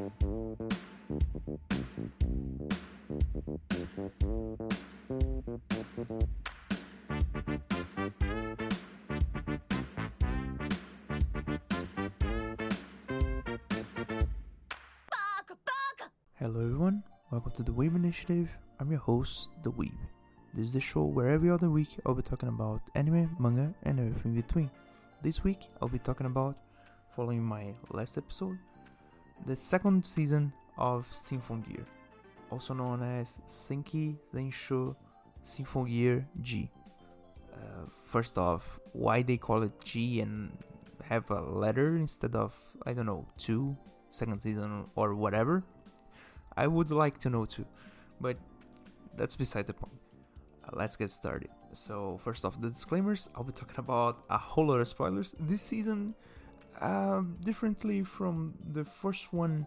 Hello everyone, welcome to the Weeb Initiative. I'm your host, The Weeb. This is the show where every other week I'll be talking about anime, manga, and everything in between. This week I'll be talking about, following my last episode, the second season of Symphogear, also known as Senki Zesshou Symphogear G. Uh, first off, why they call it G and have a letter instead of, I don't know, 2, second season or whatever, I would like to know too, but that's beside the point. Uh, let's get started. So, first off, the disclaimers I'll be talking about a whole lot of spoilers. This season, um, differently from the first one,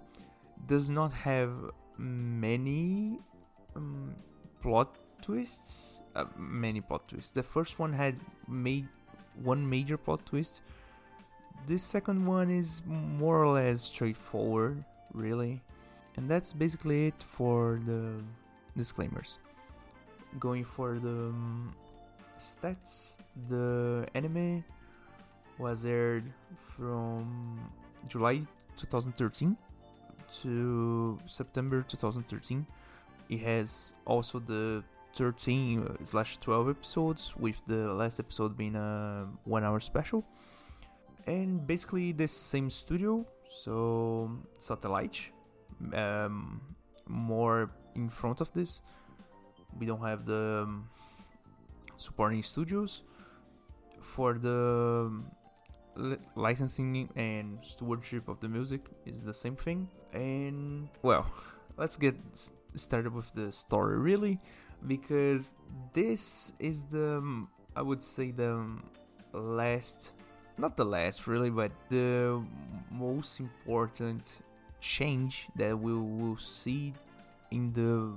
does not have many um, plot twists. Uh, many plot twists. The first one had made one major plot twist. This second one is more or less straightforward, really. And that's basically it for the disclaimers. Going for the um, stats, the anime was aired from July 2013 to September 2013. It has also the 13 slash 12 episodes, with the last episode being a one hour special. And basically the same studio, so Satelight, um, more in front of this. We don't have the um, supporting studios for the um, li- licensing and stewardship of the music is the same thing. And well, let's get started with the story really, because this is the um, I would say the um, last, not the last really, but the most important change that we will see in the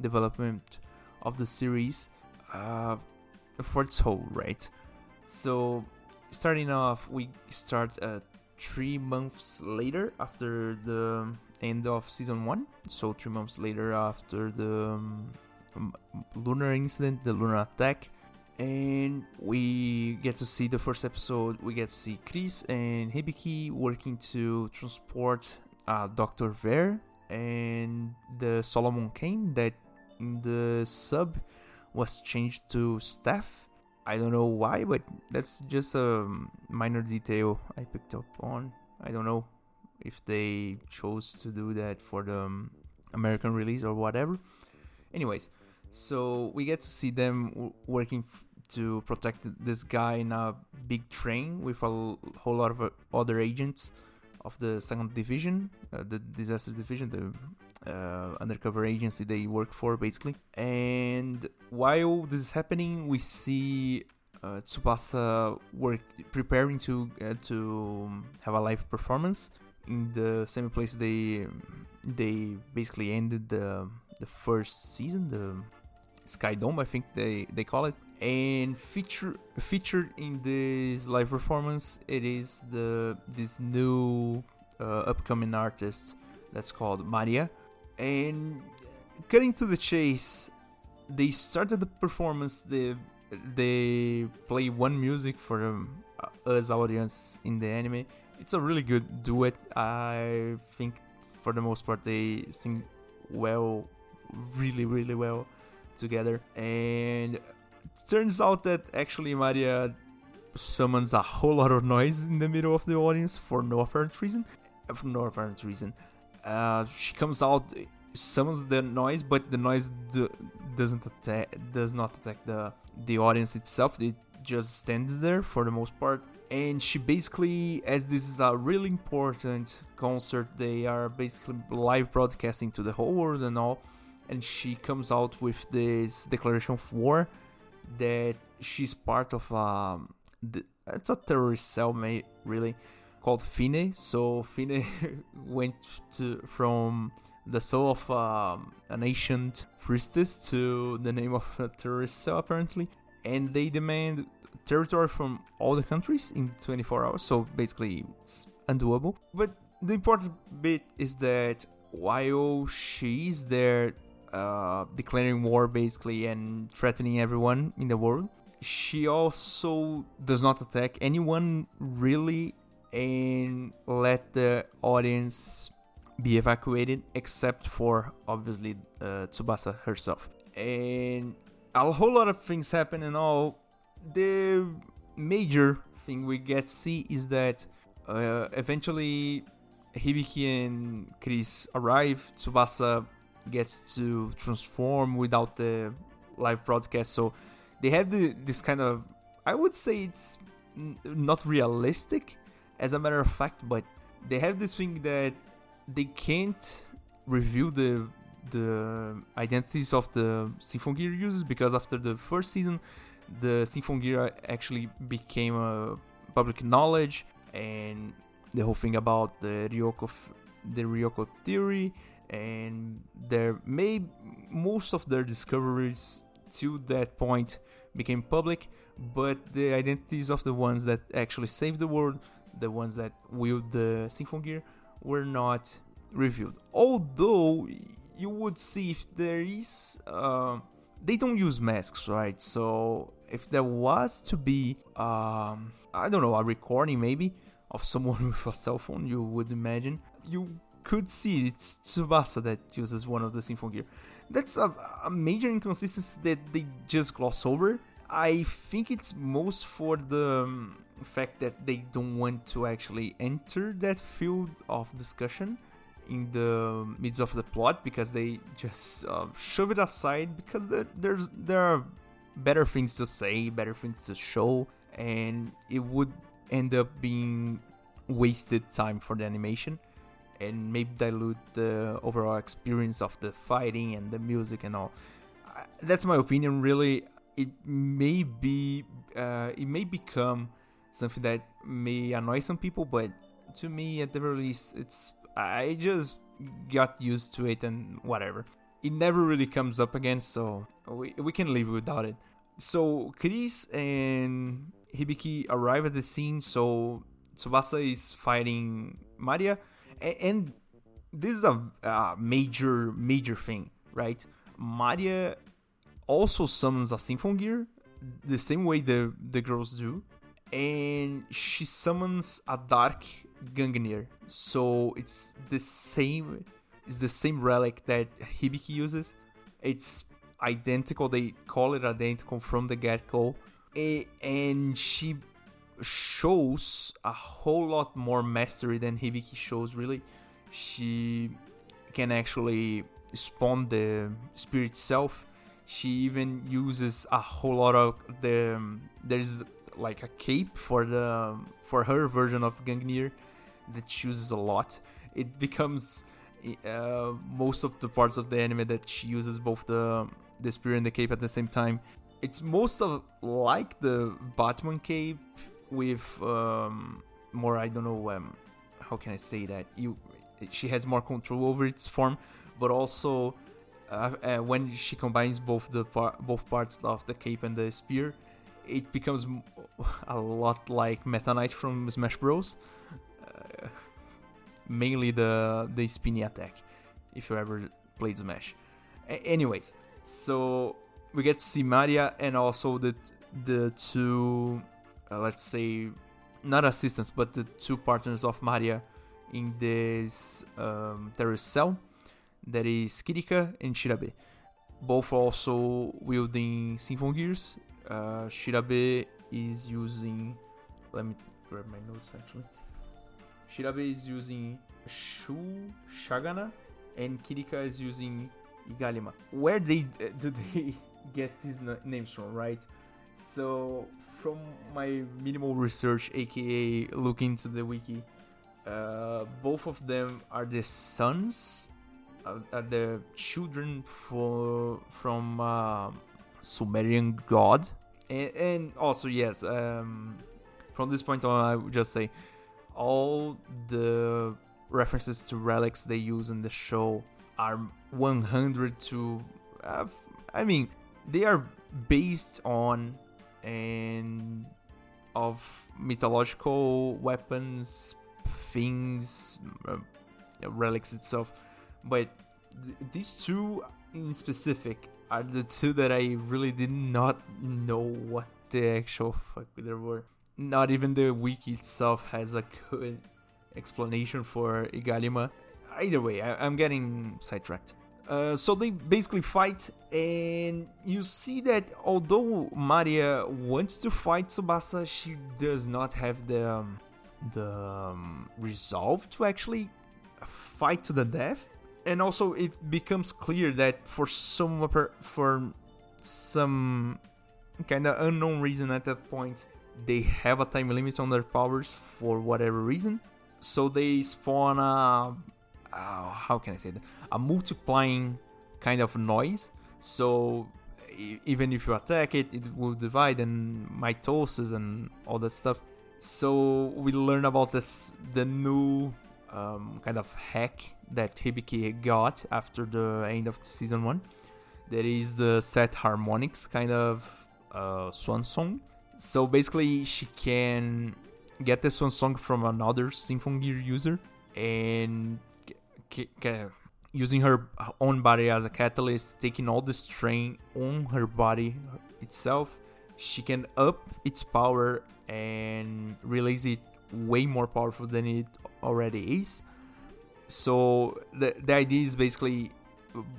development of the series uh, for its whole, right? So, starting off, we start uh, three months later after the end of season one. So, three months later after the um, lunar incident, the lunar attack. And we get to see the first episode. We get to see Chris and Hibiki working to transport uh, Dr. Ver and the Solomon Cane that in the sub was changed to staff. I don't know why, but that's just a minor detail I picked up on. I don't know if they chose to do that for the um, American release or whatever. Anyways, so we get to see them working f- to protect this guy in a big train with a l- whole lot of uh, other agents of the second division, uh, the disaster division, the uh, undercover agency they work for, basically. And while this is happening, we see uh, Tsubasa work preparing to uh, to have a live performance in the same place they they basically ended the the first season, the Sky Dome, I think they they call it. And feature featured in this live performance, it is the this new uh, upcoming artist that's called Maria. And cutting to the chase, they started the performance. They they play one music for um, us audience in the anime. It's a really good duet. I think for the most part they sing well, really really well together. And turns out that actually Maria summons a whole lot of noise in the middle of the audience for no apparent reason. For no apparent reason. Uh, she comes out, summons the noise, but the noise do, doesn't attack, does not attack the the audience itself. It just stands there for the most part. And she basically, as this is a really important concert, they are basically live broadcasting to the whole world and all. And she comes out with this declaration of war that she's part of um, it's a terrorist cell, mate, really called Fine. So Fine went to from the soul of um, an ancient priestess to the name of a terrorist cell, apparently, and they demand territory from all the countries in 24 hours. So basically, it's undoable. But the important bit is that while she's there uh, declaring war basically and threatening everyone in the world, she also does not attack anyone really and let the audience be evacuated except for obviously uh, Tsubasa herself. And a whole lot of things happen and all. The major thing we get to see is that uh, eventually Hibiki and Chris arrive. Tsubasa gets to transform without the live broadcast, so they have the this kind of I would say it's not realistic as a matter of fact, but they have this thing that they can't reveal the the identities of the Symphogear users because after the first season, the Symphogear actually became a public knowledge and the whole thing about the Ryoko the Ryoko theory and their may most of their discoveries to that point became public but the identities of the ones that actually saved the world the ones that wield the Symphogear were not revealed. Although you would see if there is uh, they don't use masks right? So if there was to be um, i don't know a recording maybe of someone with a cell phone you would imagine. You could see it's tsubasa that uses one of the Symphogear that's a, a major inconsistency that they just gloss over. I think it's most for the um, fact that they don't want to actually enter that field of discussion in the midst of the plot because they just uh, shove it aside because there, there's there are better things to say, better things to show, and it would end up being wasted time for the animation and maybe dilute the overall experience of the fighting and the music and all. That's my opinion. Really, it may be, uh, it may become something that may annoy some people, but to me, at the very least, it's I just got used to it and whatever. It never really comes up again, so we, we can live without it. So Chris and Hibiki arrive at the scene, so Tsubasa is fighting Maria, and this is a, a major, major thing, right? Maria also summons a Symphogear the same way the, the girls do, and she summons a Dark Gungnir. So it's the same it's the same relic that Hibiki uses. It's identical, they call it identical from the get-go. And she shows a whole lot more mastery than Hibiki shows really. She can actually spawn the spirit itself. She even uses a whole lot of the there's like a cape for the for her version of Gungnir that she uses a lot. It becomes uh, most of the parts of the anime that she uses both the the spear and the cape at the same time. It's most of like the Batman cape with um, more. I don't know um, how can I say that you. She has more control over its form, but also uh, uh, when she combines both the par- both parts of the cape and the spear, it becomes a lot like Meta Knight from Smash Bros mainly the the spinny attack if you ever played Smash. A- anyways, so we get to see Maria and also the the two uh, let's say not assistants but the two partners of Maria in this um, terrorist cell that is Kirika and Shirabe. Both also wielding Symphogears. Uh, Shirabe is using. Let me grab my notes actually. Shirabe is using Shul Shagana and Kirika is using Igalima. Where they do they get these names from, right? So from my minimal research, aka look into the wiki, uh, both of them are the sons, uh, are the children for from uh, Sumerian god, and, and also yes, um, from this point on, I would just say all the references to relics they use in the show are 100 to uh, i mean they are based on and of mythological weapons things, uh, relics itself. But th- these two in specific are the two that I really did not know what the actual fuck there were. Not even the wiki itself has a good explanation for Igalima. Either way, I- am getting sidetracked. Uh, so they basically fight, and you see that although Maria wants to fight Tsubasa, she does not have the um, the um, resolve to actually fight to the death. And also, it becomes clear that for some for some kind of unknown reason at that point, they have a time limit on their powers for whatever reason. So they spawn a uh, how can I say that? A multiplying kind of noise. So even if you attack it, it will divide and mitosis and all that stuff. So we learn about this the new um, kind of hack that Hibiki got after the end of season one. That is the set harmonics kind of uh, swan song. So basically, she can get the swan song from another Symphogear user and using her own body as a catalyst, taking all the strain on her body itself, she can up its power and release it way more powerful than it already is. So the the idea is basically,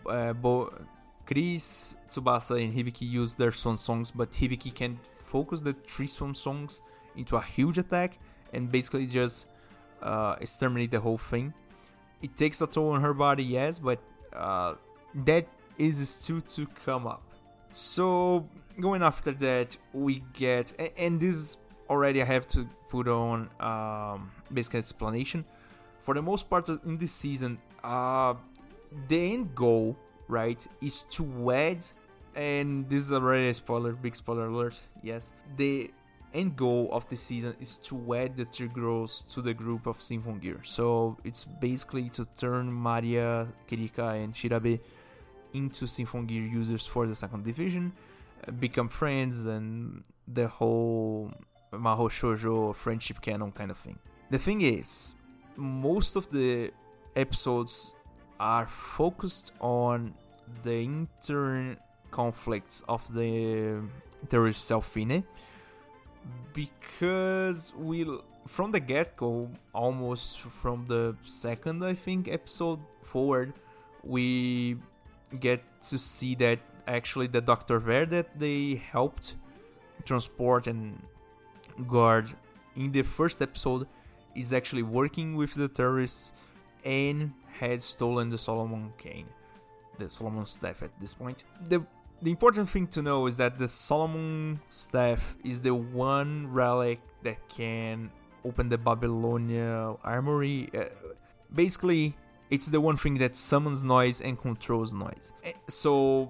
uh, Bo- Chris, Tsubasa, and Hibiki use their swan songs, but Hibiki can focus the three swan songs into a huge attack and basically just uh, exterminate the whole thing it takes a toll on her body, yes, but uh, that is still to come up. So going after that, we get and this already I have to put on um, basic explanation. For the most part in this season, uh, the end goal, right, is to wed, and this is already a spoiler, big spoiler alert. Yes, the end goal of the season is to wed the three girls to the group of Symphogear. So it's basically to turn Maria, Kirika, and Shirabe into Symphogear users for the second division, uh, become friends, and the whole Mahou Shoujo friendship canon kind of thing. The thing is, most of the episodes are focused on the intern conflicts of the terrorist cell Fine because we from the get-go almost from the second i think episode forward we get to see that actually the dr ver that they helped transport and guard in the first episode is actually working with the terrorists and had stolen the solomon cane the solomon staff at this point the the important thing to know is that the Solomon staff is the one relic that can open the Babylonia armory. Uh, basically, it's the one thing that summons noise and controls noise. Eh, so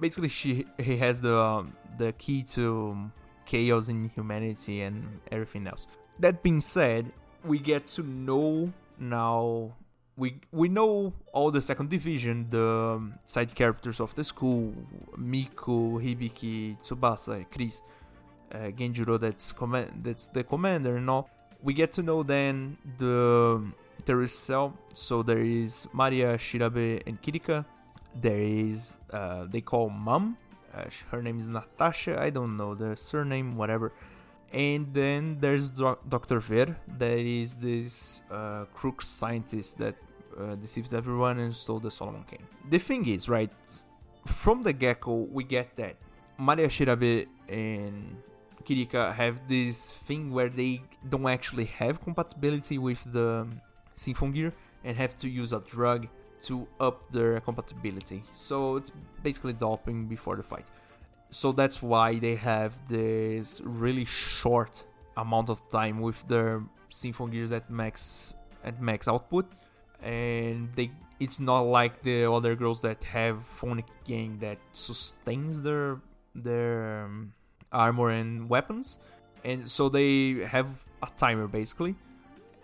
basically, she he has the um, the key to chaos in humanity and everything else. That being said, we get to know now we we know all the second division, the um, side characters of the school, Miku, Hibiki, Tsubasa, Chris, uh, Genjuro. That's command. That's the commander and all. We get to know then the terrorist cell. So there is Maria, Shirabe, and Kirika. There is uh, they call Mom. Uh, her name is Natasha. I don't know the surname, whatever. And then there's Dr. Ver, that is this uh, crook scientist that uh, deceived everyone and stole the Solomon Cane. The thing is, right, from the get-go, we get that Maria Shirabe and Kirika have this thing where they don't actually have compatibility with the Symphogear and have to use a drug to up their compatibility. So it's basically doping before the fight. So that's why they have this really short amount of time with their Symphogears at max at max output. And they it's not like the other girls that have phonic gain that sustains their their um, armor and weapons. And so they have a timer basically.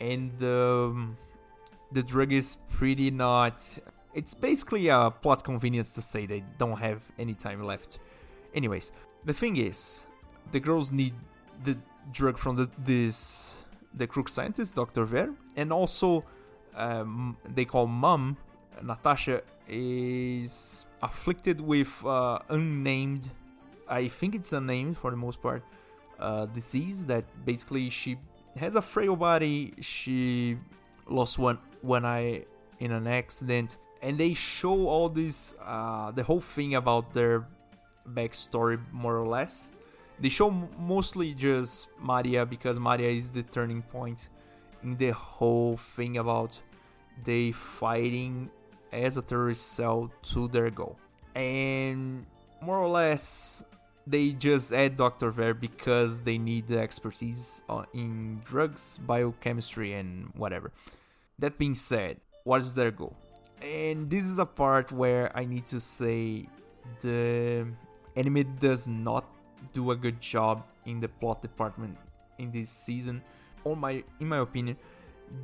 And um, the drug is pretty not it's basically a plot convenience to say they don't have any time left anyways the thing is the girls need the drug from the, this the crook scientist, Dr. Ver, and also um, they call Mom, Natasha, is afflicted with uh, unnamed, I think it's unnamed for the most part, uh, disease that basically she has a frail body. She lost one one eye in an accident, and they show all this, uh, the whole thing about their backstory more or less. They show mostly just Maria because Maria is the turning point in the whole thing about they fighting as a terrorist cell to their goal. And more or less, they just add Dr. Ver because they need the expertise uh, in drugs, biochemistry, and whatever. That being said, what is their goal? And this is a part where I need to say the anime does not do a good job in the plot department in this season, or my in my opinion,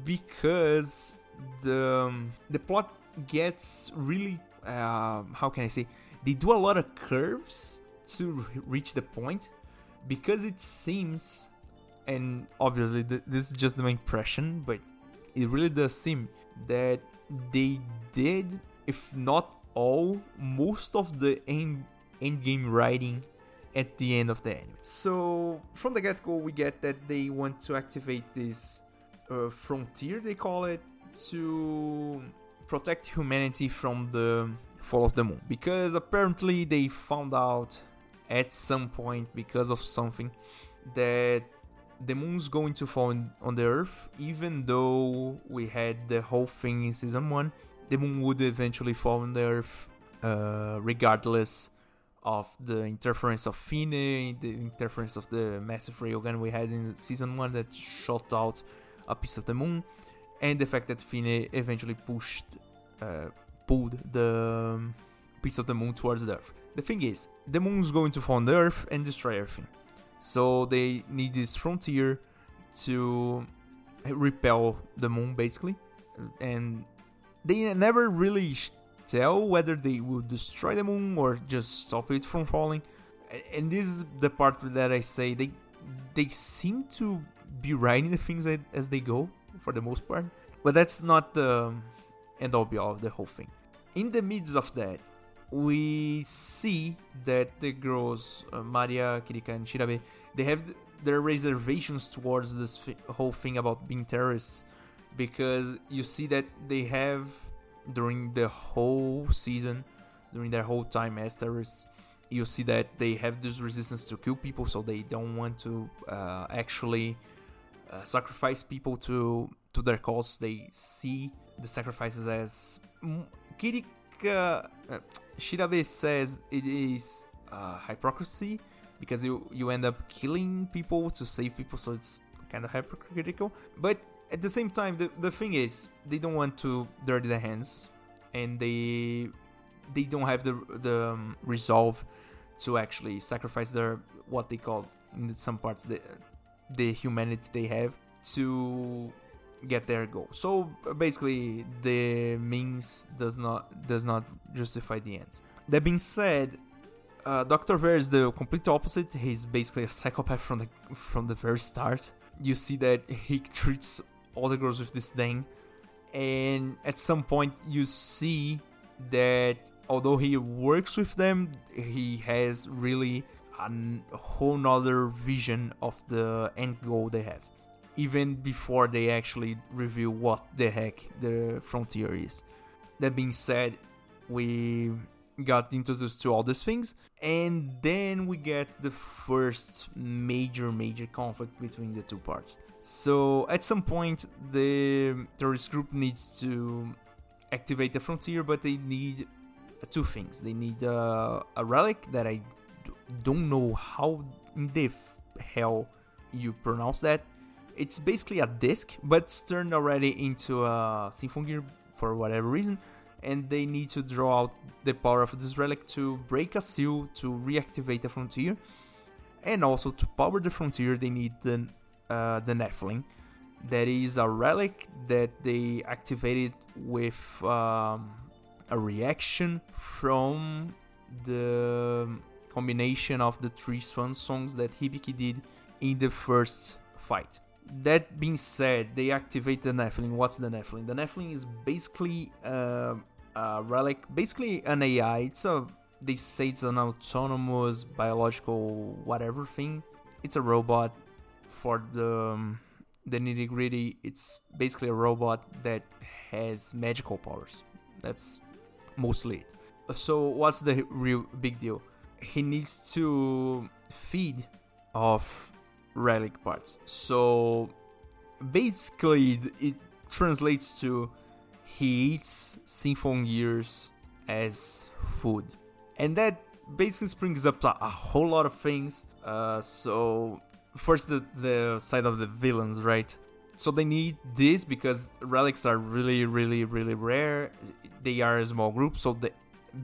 because the um, the plot gets really uh, how can I say they do a lot of curves to reach the point because it seems and obviously th- this is just my impression but it really does seem that they did if not all most of the end end game writing at the end of the anime. So from the get-go we get that they want to activate this uh, frontier they call it to protect humanity from the fall of the moon. Because apparently they found out at some point because of something that the moon's going to fall on the earth. Even though we had the whole thing in season 1 the moon would eventually fall on the earth uh, regardless of the interference of Fine, the interference of the massive railgun we had in season 1 that shot out a piece of the moon and the fact that Fine eventually pushed, uh, pulled the um, piece of the moon towards the Earth. The thing is, the moon's going to fall on the Earth and destroy everything. So they need this frontier to repel the moon, basically. And they never really tell whether they will destroy the moon or just stop it from falling. And this is the part that I say they they seem to be writing the things as they go for the most part. But that's not the end all be all of the whole thing. In the midst of that, we see that the girls, uh, Maria, Kirika, and Shirabe, they have their reservations towards this whole thing about being terrorists because you see that they have during the whole season, during their whole time as terrorists, you see that they have this resistance to kill people, so they don't want to uh, actually uh, sacrifice people to to their cause. They see the sacrifices as Kirika uh, Shirabe says it is uh, hypocrisy because you you end up killing people to save people, so it's kind of hypocritical. But at the same time, the, the thing is they don't want to dirty their hands, and they they don't have the the um, resolve to actually sacrifice their what they call in some parts the the humanity they have to get their goal. So basically, the means does not does not justify the ends. That being said, uh, Doctor Ver is the complete opposite. He's basically a psychopath from the from the very start. You see that he treats all the girls with disdain, and at some point you see that although he works with them, he has really a whole nother vision of the end goal they have. Even before they actually reveal what the heck the frontier is. That being said we got introduced to all these things. And then we get the first major major conflict between the two parts so at some point the terrorist group needs to activate the frontier but they need two things they need uh, a relic that i don't know how in the hell you pronounce that. It's basically a disc, but it's turned already into a Symphogear for whatever reason, and they need to draw out the power of this relic to break a seal to reactivate the frontier, and also to power the frontier they need the uh, the Nephilim. That is a relic that they activated with um, a reaction from the combination of the three Swan songs that Hibiki did in the first fight. that being said, they activate the Nephilim. What's the Nephilim? The Nephilim is basically uh, a relic, basically an AI. It's a they say it's an autonomous biological whatever thing. It's a robot for the um, the nitty gritty. It's basically a robot that has magical powers. That's mostly it. So what's the real big deal? He needs to feed off relic parts. So basically, it translates to he eats Symphogears as food, and that basically brings up a whole lot of things. Uh, so first, the the side of the villains, right? So they need this because relics are really, really, really rare. They are a small group, so the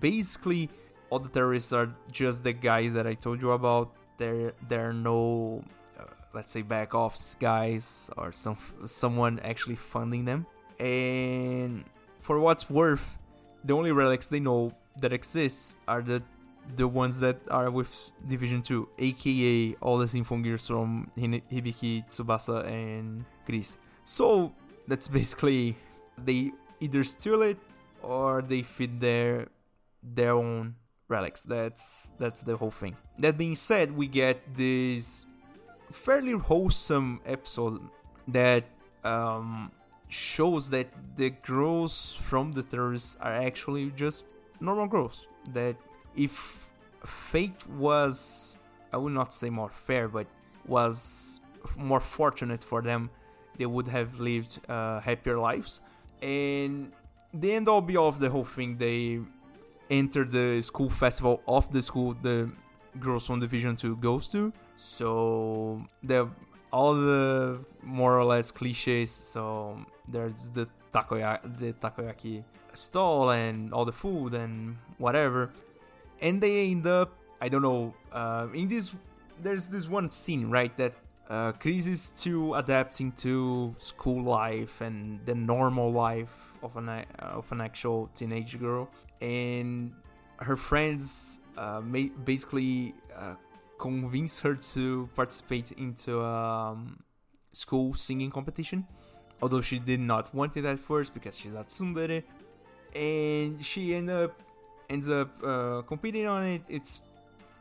basically all the terrorists are just the guys that I told you about. There, there are no uh, let's say back offs guys or some someone actually funding them. And for what's worth, the only relics they know that exists are the the ones that are with Division 2, aka all the Symphogears from Hibiki, Tsubasa, and Chris. So that's basically they either steal it or they feed their their own relics. That's that's the whole thing. That being said, we get this fairly wholesome episode that um, shows that the girls from the terrorists are actually just normal girls. That if fate was, I would not say more fair, but was more fortunate for them, they would have lived uh, happier lives. And the end all be all of the whole thing, they enter the school festival of the school the girls from Division 2 goes to so the all the more or less cliches. So there's the takoyaki, the takoyaki stall and all the food and whatever, and they end up I don't know uh, in this there's this one scene right that uh, Chris is still adapting to school life and the normal life of an uh, of an actual teenage girl, and her friends uh, basically uh, convince her to participate into a um, school singing competition. Although she did not want it at first because she's a tsundere, and she end up ends up uh, competing on it. It's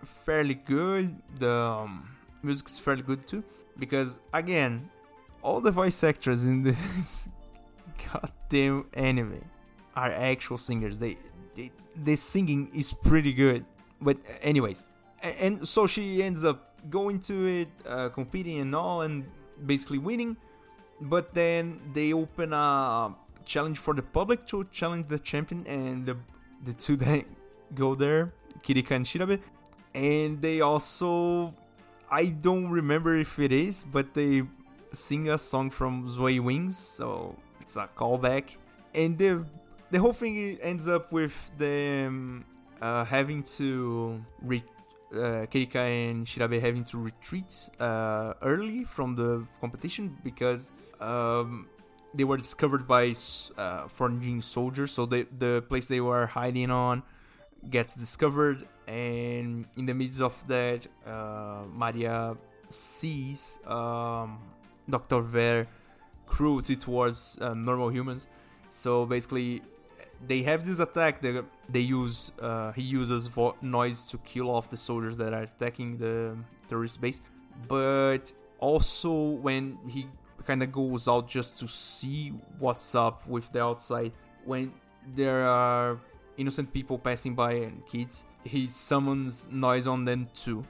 fairly good. The um, music's fairly good too because again, all the voice actors in this goddamn anime are actual singers. They, they the singing is pretty good. But anyways, and so she ends up going to it, uh, competing and all, and basically winning. But then they open a challenge for the public to challenge the champion, and the the two that go there, Kirika and Shirabe, and they also, I don't remember if it is, but they sing a song from Zwei Wings, so it's a callback, and the the whole thing ends up with them uh, having to re- uh, and Shirabe having to retreat uh, early from the competition because um, they were discovered by uh, foreign soldiers. So the the place they were hiding on gets discovered, and in the midst of that, uh, Maria sees um, Doctor Ver cruelty towards uh, normal humans. So basically, they have this attack that they use uh, he uses vo- noise to kill off the soldiers that are attacking the terrorist base but also when he kind of goes out just to see what's up with the outside. When there are innocent people passing by and kids he summons noise on them too.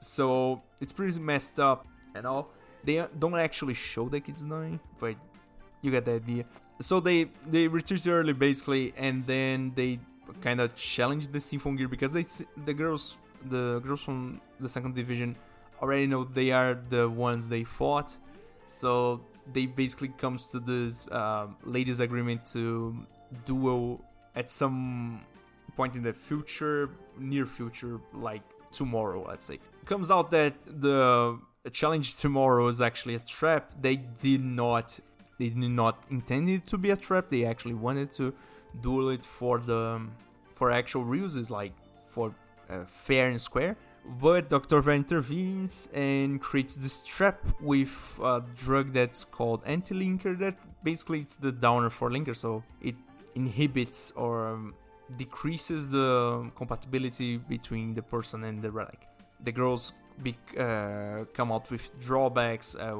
So it's pretty messed up and all. They don't actually show the kids dying but you get the idea. So they they retreat early basically, and then they kind of challenge the Symphogear because they the girls the girls from the second division already know they are the ones they fought, so they basically comes to this uh, ladies agreement to duel at some point in the future, near future, like tomorrow, let's say. comes out that the challenge tomorrow is actually a trap. They did not they did not intend it to be a trap. They actually wanted to duel it for the for actual uses, like for uh, fair and square. But Dr. Ver intervenes and creates this trap with a drug that's called anti-linker that basically it's the downer for linker so it inhibits or um, decreases the compatibility between the person and the relic. The girls be, uh, come out with drawbacks uh,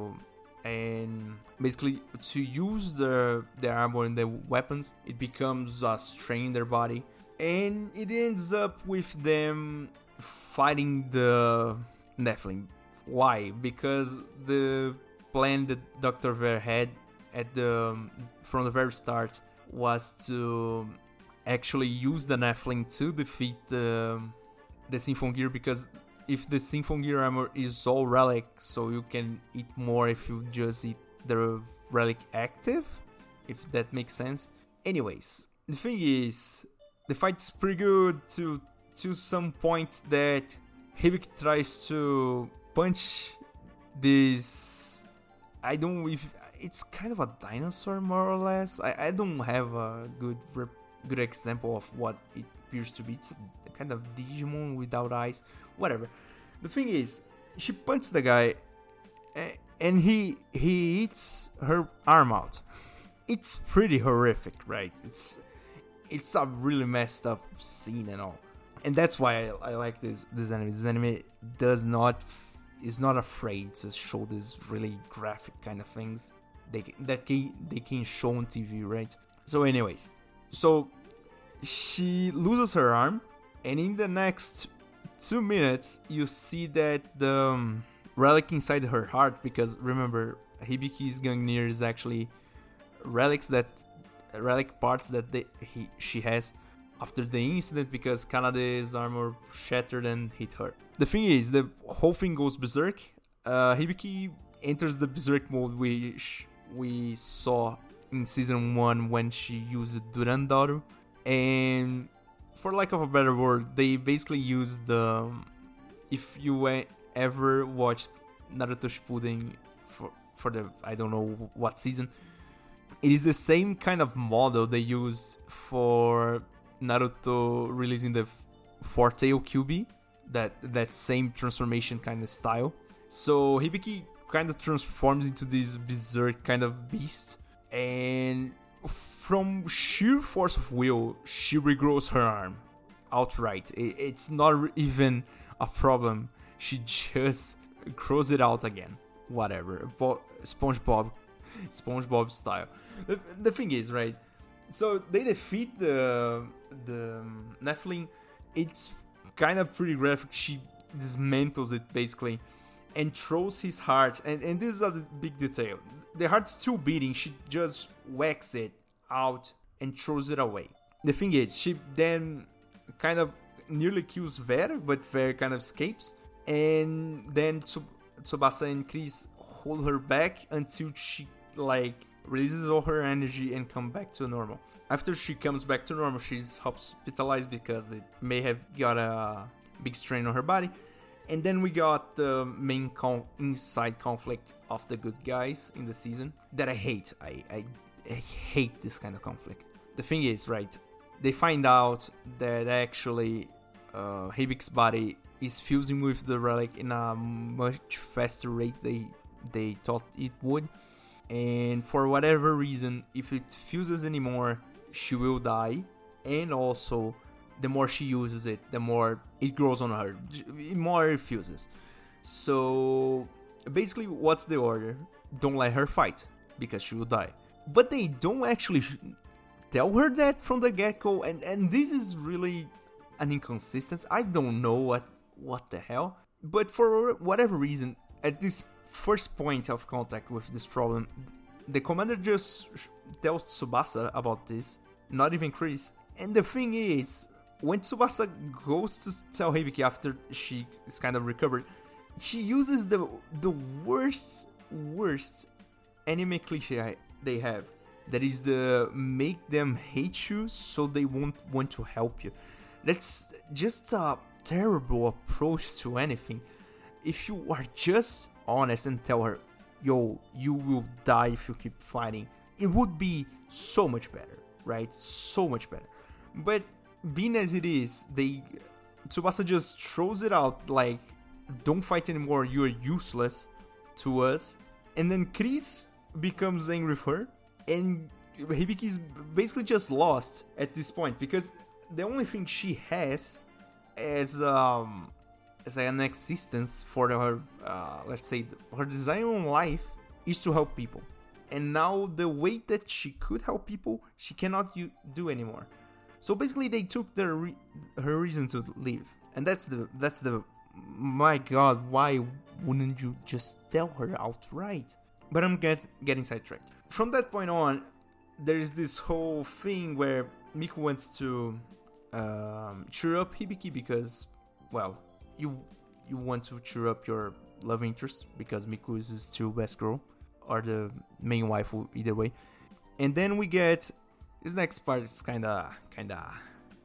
and basically to use the the armor and the weapons it becomes a strain in their body and it ends up with them fighting the Nephilim. Why? Because the plan that Dr. Ver had at the from the very start was to actually use the Nephilim to defeat the the Symphogear because if the Symphogear armor is all relic, so you can eat more if you just eat the relic active, if that makes sense. Anyways, the thing is, the fight's pretty good to to some point that Hibik tries to punch this. I don't if it's kind of a dinosaur more or less. I, I don't have a good good example of what it appears to be. It's a kind of Digimon without eyes, whatever. The thing is, she punches the guy, and he he eats her arm out. It's pretty horrific, right? It's it's a really messed up scene and all, and that's why I, I like this this anime. This anime does not is not afraid to show these really graphic kind of things they that can, they can show on TV, right? So, anyways, so she loses her arm, and in the next two minutes, you see that the um, relic inside her heart, because remember, Hibiki's Gungnir is actually relics that relic parts that they, he she has after the incident because Kanade's armor shattered and hit her. The thing is, the whole thing goes berserk. Uh, Hibiki enters the berserk mode which we saw in season one when she used Durandaru, and for lack of a better word, they basically used the. If you ever watched Naruto Shippuden for for the I don't know what season, it is the same kind of model they used for Naruto releasing the Four Tail Kyuubi, that that same transformation kind of style. So Hibiki kind of transforms into this berserk kind of beast, and from sheer force of will, she regrows her arm outright. It's not even a problem. She just grows it out again. Whatever. SpongeBob, SpongeBob style. The, the thing is, right? So they defeat the the um, Nephilim. It's kind of pretty graphic. She dismantles it basically and throws his heart. And, and this is a big detail. The heart's still beating. She just whacks it out and throws it away. The thing is, she then kind of nearly kills Ver, but Ver kind of escapes. And then Tsubasa and Chris hold her back until she like releases all her energy and come back to normal. After she comes back to normal, she's hospitalized because it may have got a big strain on her body. And then we got the main con- inside conflict of the good guys in the season that I hate. I, I, I hate this kind of conflict. The thing is, right? They find out that actually uh, Hibik's body is fusing with the relic in a much faster rate they they thought it would. And for whatever reason, if it fuses anymore, she will die. And also, the more she uses it, the more it grows on her, more it fuses. So basically, what's the order? Don't let her fight because she will die. But they don't actually tell her that from the get-go, and and this is really an inconsistency. I don't know what what the hell. But for whatever reason, at this first point of contact with this problem, the commander just tells Tsubasa about this, not even Chris. And the thing is, when Tsubasa goes to tell Hibiki after she is kind of recovered, she uses the the worst worst anime cliche they have. That is the make them hate you so they won't want to help you. That's just a terrible approach to anything. If you are just honest and tell her, yo, you will die if you keep fighting, it would be so much better, right? So much better. But being as it is, they Tsubasa just throws it out like, "Don't fight anymore. You're useless to us." And then Chris becomes angry with her, and Hibiki's basically just lost at this point because the only thing she has as um as an existence for her uh, let's say her desire in life is to help people. And now the way that she could help people she cannot u- do anymore. So basically they took their re- her reason to leave. And that's the that's the my god why wouldn't you just tell her outright? But i'm get, getting sidetracked. From that point on there's this whole thing where miku wants to um, cheer up hibiki because well you you want to cheer up your love interest because miku is still best girl or the main wife either way. And then we get this next part is kind of kind of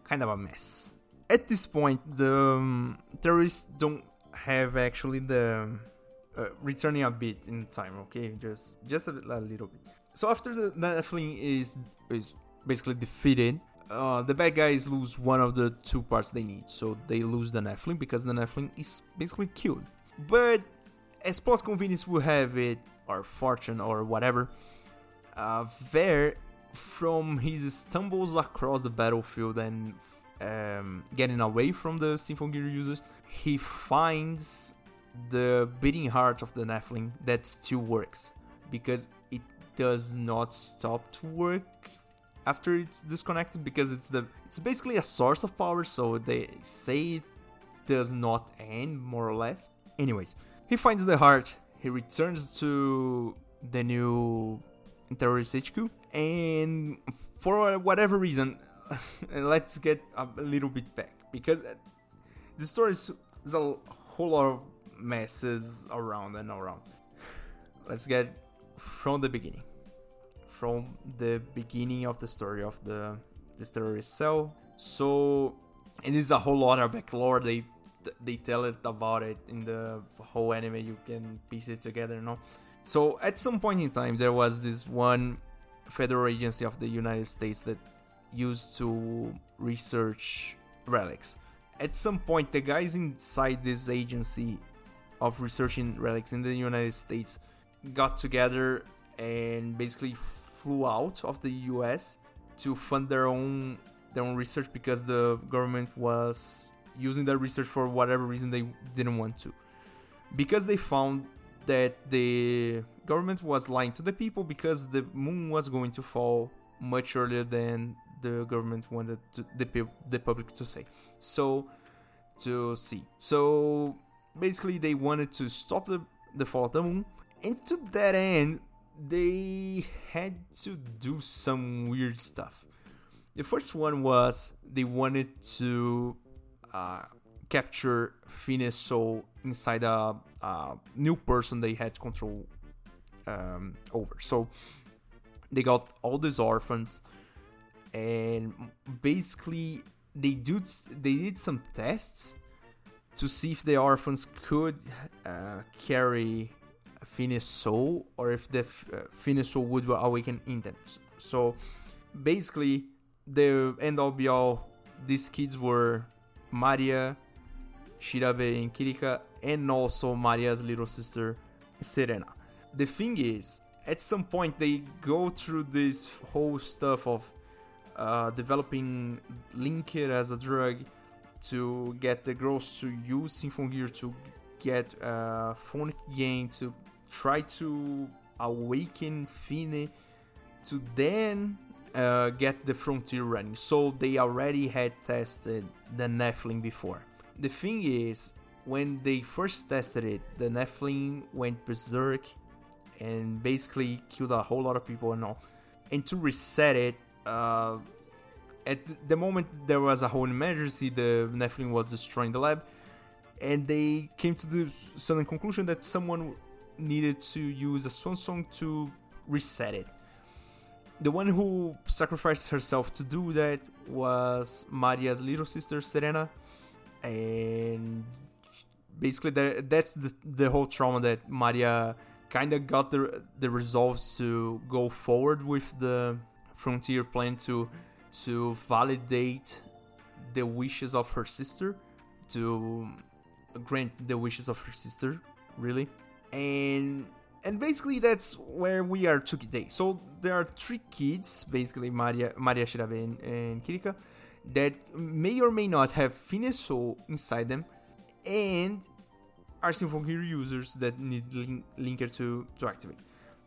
kind of a mess. At this point the um, terrorists don't have actually the uh, returning a bit in time okay? Just just a, a little bit. So after the Nephilim is is basically defeated, uh, the bad guys lose one of the two parts they need. So they lose the Nephilim because the Nephilim is basically killed. But as plot convenience will have it, or fortune, or whatever, uh, Ver, from his stumbles across the battlefield and um, getting away from the Symphogear users, he finds the beating heart of the Nephilim that still works because it does not stop to work after it's disconnected because it's the it's basically a source of power so they say it does not end more or less anyways he finds the heart he returns to the new terrorist HQ and for whatever reason let's get a little bit back because the story is, a whole lot of messes around and around let's get from the beginning. From the beginning of the story of the this terrorist cell. So it is a whole lot of backlore. They they tell it about it in the whole anime. You can piece it together, you know. So at some point in time, there was this one federal agency of the United States that used to research relics. At some point, the guys inside this agency of researching relics in the United States got together and basically flew out of the US to fund their own their own research because the government was using their research for whatever reason they didn't want to. Because they found that the government was lying to the people because the moon was going to fall much earlier than the government wanted to, the, the public to say. So to see. So basically they wanted to stop the, the fall of the moon and to that end, they had to do some weird stuff. The first one was they wanted to uh, capture Fine's soul inside a, a, new person they had control um, over. So they got all these orphans, and basically they do they did some tests to see if the orphans could uh, carry Soul or if the uh, soul would awaken in them. So basically, the end all be all, these kids were Maria, Shirabe, and Kirika, and also Maria's little sister Serena. The thing is, at some point they go through this whole stuff of uh, developing Linker as a drug to get the girls to use Symphogear to get uh, phonic gain to try to awaken Fine to then uh, get the frontier running. So they already had tested the Nephilim before. The thing is, when they first tested it, the Nephilim went berserk and basically killed a whole lot of people and all. And to reset it, uh, at the moment there was a whole emergency, the Nephilim was destroying the lab, and they came to the sudden conclusion that someone needed to use a swan song to reset it. The one who sacrificed herself to do that was Maria's little sister Serena, and basically that, that's the, the whole trauma that Maria kind of got the the resolve to go forward with the frontier plan to to validate the wishes of her sister to grant the wishes of her sister, really. And and basically that's where we are today. So there are three kids, basically Maria, Maria Shirabe and, and Kirika, that may or may not have Fine's Soul inside them, and are Symphogear users that need link- Linker to, to activate.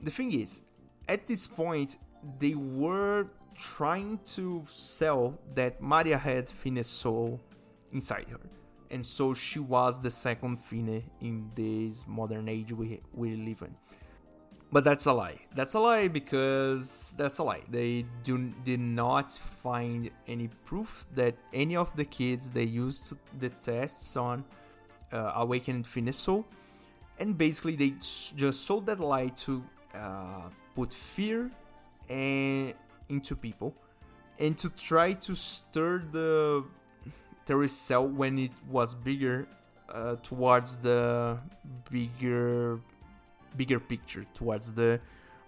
The thing is, at this point, they were trying to sell that Maria had Fine's Soul inside her. And so she was the second Fine in this modern age we, we live in. But that's a lie. That's a lie because that's a lie. They do did not find any proof that any of the kids they used the tests on uh, awakened Soul, and basically they just sold that lie to uh, put fear and into people and to try to stir the terrorist cell when it was bigger uh, towards the bigger bigger picture towards the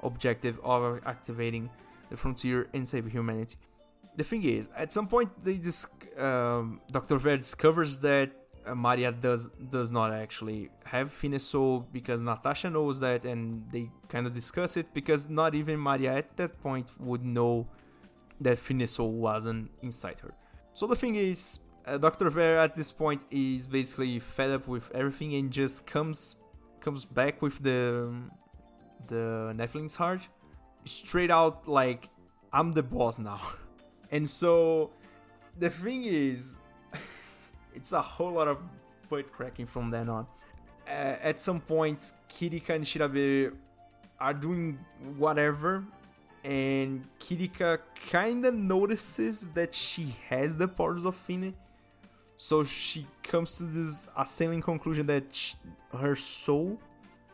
objective of activating the frontier and save humanity. The thing is at some point they dis- um, dr ver discovers that uh, maria does does not actually have Soul because natasha knows that and they kind of discuss it because not even maria at that point would know that Soul wasn't inside her. So the thing is uh, Dr. Ver at this point is basically fed up with everything and just comes comes back with the the Nephilim's heart straight out like I'm the boss now. and so the thing is it's a whole lot of foot cracking from then on. Uh, at some point Kirika and Shirabe are doing whatever and Kirika kinda notices that she has the powers of Fine so she comes to this assailing conclusion that she, her soul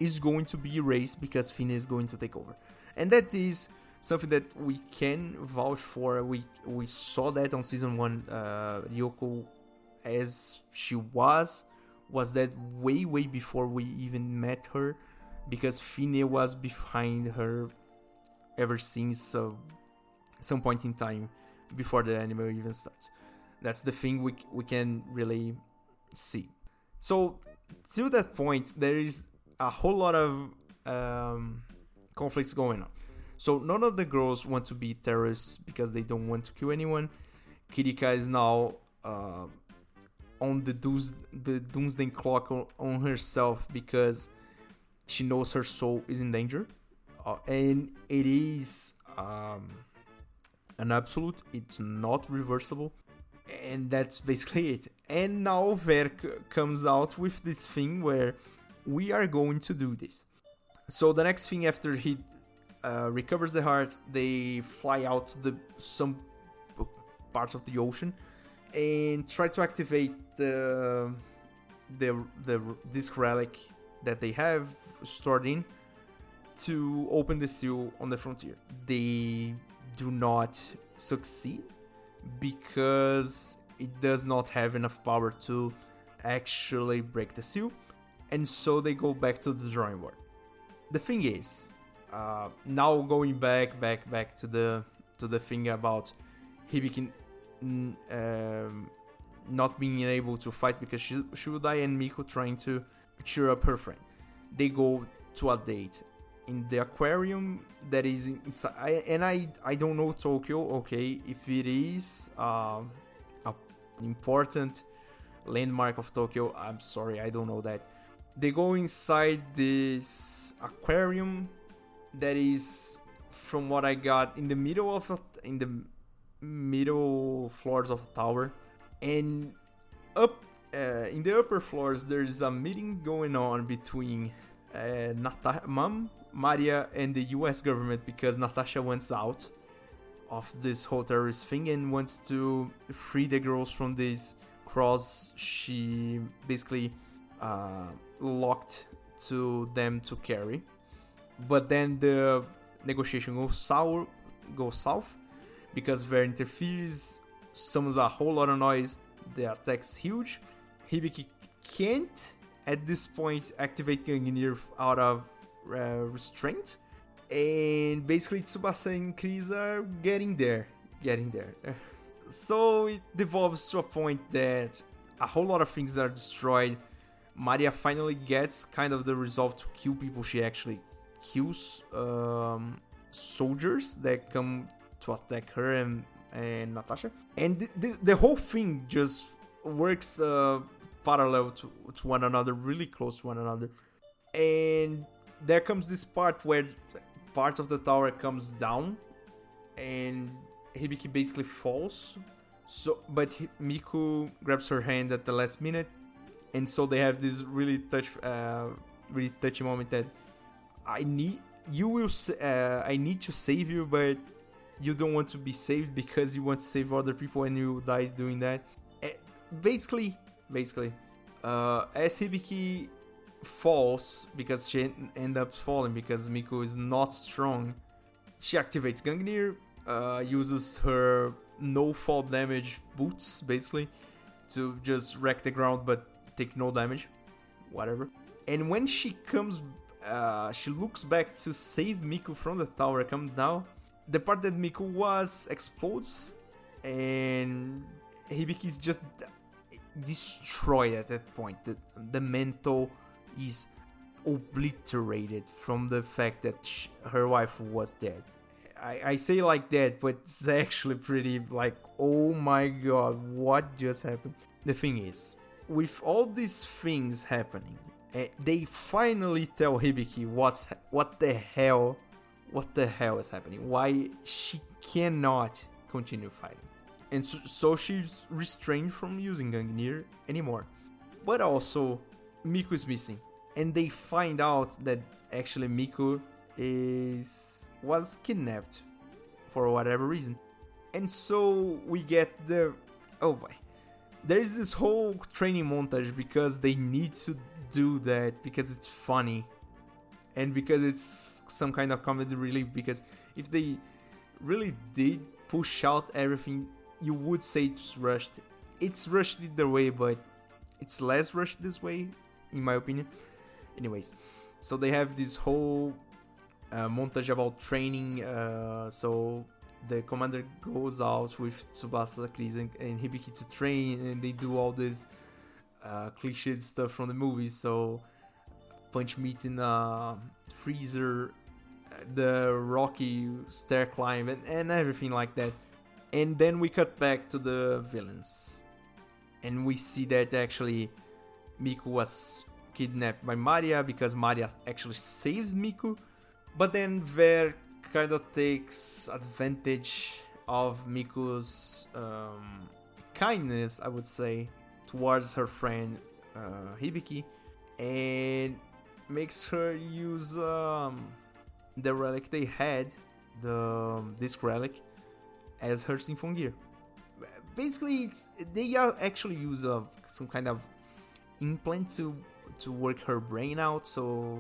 is going to be erased because Fine is going to take over. And that is something that we can vouch for. We we saw that on season one. Uh, Ryoko, as she was, was that way way before we even met her, because Fine was behind her ever since uh, some point in time before the anime even starts. That's the thing we we can really see. So to that point, there is a whole lot of um, conflicts going on. So none of the girls want to be terrorists because they don't want to kill anyone. Kirika is now uh, on the, doos- the doomsday clock on, herself because she knows her soul is in danger, uh, and it is um, an absolute. It's not reversible and that's basically it. And now Verk comes out with this thing where we are going to do this. So the next thing after he uh, recovers the heart, they fly out the some parts of the ocean and try to activate the the the disc relic that they have stored in to open the seal on the frontier. They do not succeed because it does not have enough power to actually break the seal, and so they go back to the drawing board. The thing is, uh, now going back, back, back to the to the thing about Hibiki um, not being able to fight because she, she will die, and Miku trying to cheer up her friend. They go to a date in the aquarium that is inside and i i don't know tokyo okay if it is uh, an important landmark of tokyo i'm sorry i don't know that. They go inside this aquarium that is from what i got in the middle of a, in the middle floors of a tower and up uh, in the upper floors there's a meeting going on between uh, Nata- mom Maria and the US government because Natasha went out of this whole terrorist thing and wants to free the girls from this cross she basically uh, locked to them to carry. But then the negotiation goes sour, goes south because Ver interferes, summons a whole lot of noise. The attack's huge. Hibiki can't at this point activate Gungnir out of uh, restraint. And basically, Tsubasa and Chris are getting there. Getting there. so it devolves to a point that a whole lot of things are destroyed. Maria finally gets kind of the resolve to kill people. She actually kills um, soldiers that come to attack her and, and Natasha. And the, the, the whole thing just works uh, parallel to, to one another, really close to one another. And there comes this part where part of the tower comes down and Hibiki basically falls. So, but Miku grabs her hand at the last minute, and so they have this really touch, uh, really touchy moment that I need you will uh, I need to save you, but you don't want to be saved because you want to save other people and you die doing that. Uh, basically, basically, uh, as Hibiki falls because she end up falling because Miku is not strong, she activates Gungnir, uh, uses her no fall damage boots basically to just wreck the ground but take no damage, whatever. And when she comes, uh, she looks back to save Miku from the tower, comes down. The part that Miku was explodes, and Hibiki is just destroyed at that point. The, the mental is obliterated from the fact that she, her wife was dead. I, I say like that, but it's actually pretty like, oh my god, what just happened? The thing is, with all these things happening, uh, they finally tell Hibiki what's what the hell, what the hell is happening? Why she cannot continue fighting, and so, so she's restrained from using Gungnir anymore. But also, Miku is missing, and they find out that actually Miku is was kidnapped for whatever reason. And so we get the oh boy. There's this whole training montage because they need to do that because it's funny and because it's some kind of comedy relief because if they really did push out everything you would say it's rushed it's rushed either way but it's less rushed this way in my opinion anyways so they have this whole uh, montage about training. Uh, so the commander goes out with Tsubasa, Chris, and, and Hibiki to train, and they do all this uh, cliched stuff from the movies. So punch meat in a freezer, the rocky stair climb, and, and everything like that. And then we cut back to the villains, and we see that actually Miku was kidnapped by Maria because Maria actually saved Miku but then Ver kind of takes advantage of Miku's um, kindness, I would say, towards her friend uh, Hibiki, and makes her use um, the relic they had, the um, disc relic, as her Symphon gear. Basically, they actually use uh, some kind of implant to to work her brain out, so